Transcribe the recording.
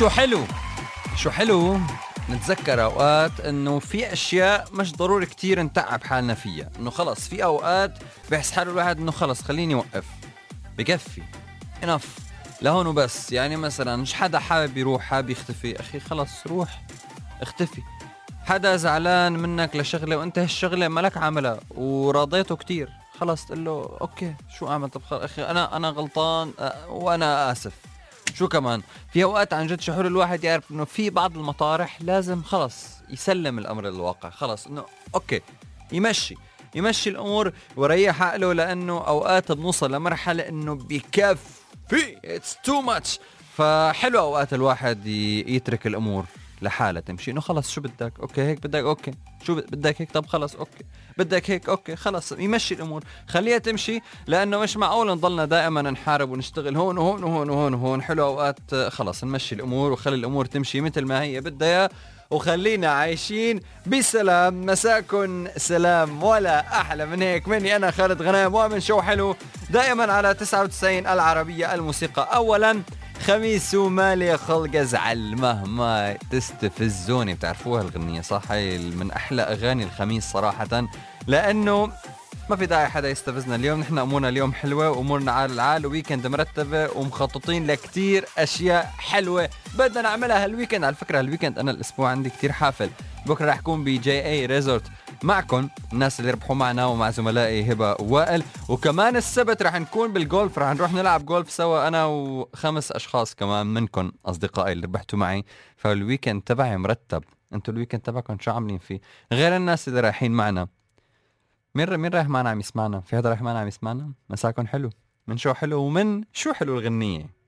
شو حلو؟ شو حلو؟ نتذكر أوقات إنه في أشياء مش ضروري كتير نتعب حالنا فيها. إنه خلص في أوقات بحس حاله الواحد إنه خلص خليني أوقف. بكفي. انف لهون وبس. يعني مثلا مش حدا حابب يروح حابب يختفي. أخي خلص روح. اختفي. حدا زعلان منك لشغلة وأنت هالشغلة مالك عاملها وراضيته كتير. خلص تقول له أوكي شو أعمل؟ طب أخي أنا أنا غلطان وأنا آسف. شو كمان؟ في أوقات عن جد شعور الواحد يعرف إنه في بعض المطارح لازم خلص يسلم الأمر للواقع خلص إنه okay يمشي يمشي الأمور ويريح عقله لأنه أوقات بنوصل لمرحلة إنه بكفي it's too much فحلو أوقات الواحد يترك الأمور. لحالها تمشي. إنه خلص شو بدك؟ okay هيك بدك؟ okay. شو بدك هيك؟ طب خلص okay. بدك هيك؟ okay خلص. يمشي الأمور. خليها تمشي لأنه مش معقول نضلنا دائما نحارب ونشتغل هون وهون وهون وهون وهون. حلو أوقات خلص نمشي الأمور وخلي الأمور تمشي مثل ما هي بدها. وخلينا عايشين بسلام. مساكن سلام. ولا أحلى من هيك. مني أنا خالد غنام ومن شو حلو؟ دائما على 99 العربية الموسيقى. اولا خميس ومالي خلق أزعل مهما تستفزوني. بتعرفوها الغنية صح هاي من أحلى أغاني الخميس صراحة لأنه ما في داعي حدا يستفزنا اليوم. نحن أمورنا اليوم حلوة وامورنا على العال و weekend مرتبة ومخططين لكتير أشياء حلوة بدنا نعملها هال weekend على فكرة هال weekend أنا الأسبوع عندي كتير حافل. بكرة رح أكون ب GA resort معكم الناس اللي ربحوا معنا ومع زملائي هبة ووائل وكمان السبت رح نكون بالجولف رح نروح نلعب جولف سوا أنا وخمس أشخاص كمان منكم أصدقائي اللي ربحتوا معي. فال weekend تبعي مرتب. أنتوا الويكند تبعكم شو عاملين فيه؟ غير الناس اللي رايحين معنا. مين مين رايح معنا عم يسمعنا؟ في حدا رايح معنا عم يسمعنا؟ مساكن حلو. من شو حلو ومن شو حلو الغنية؟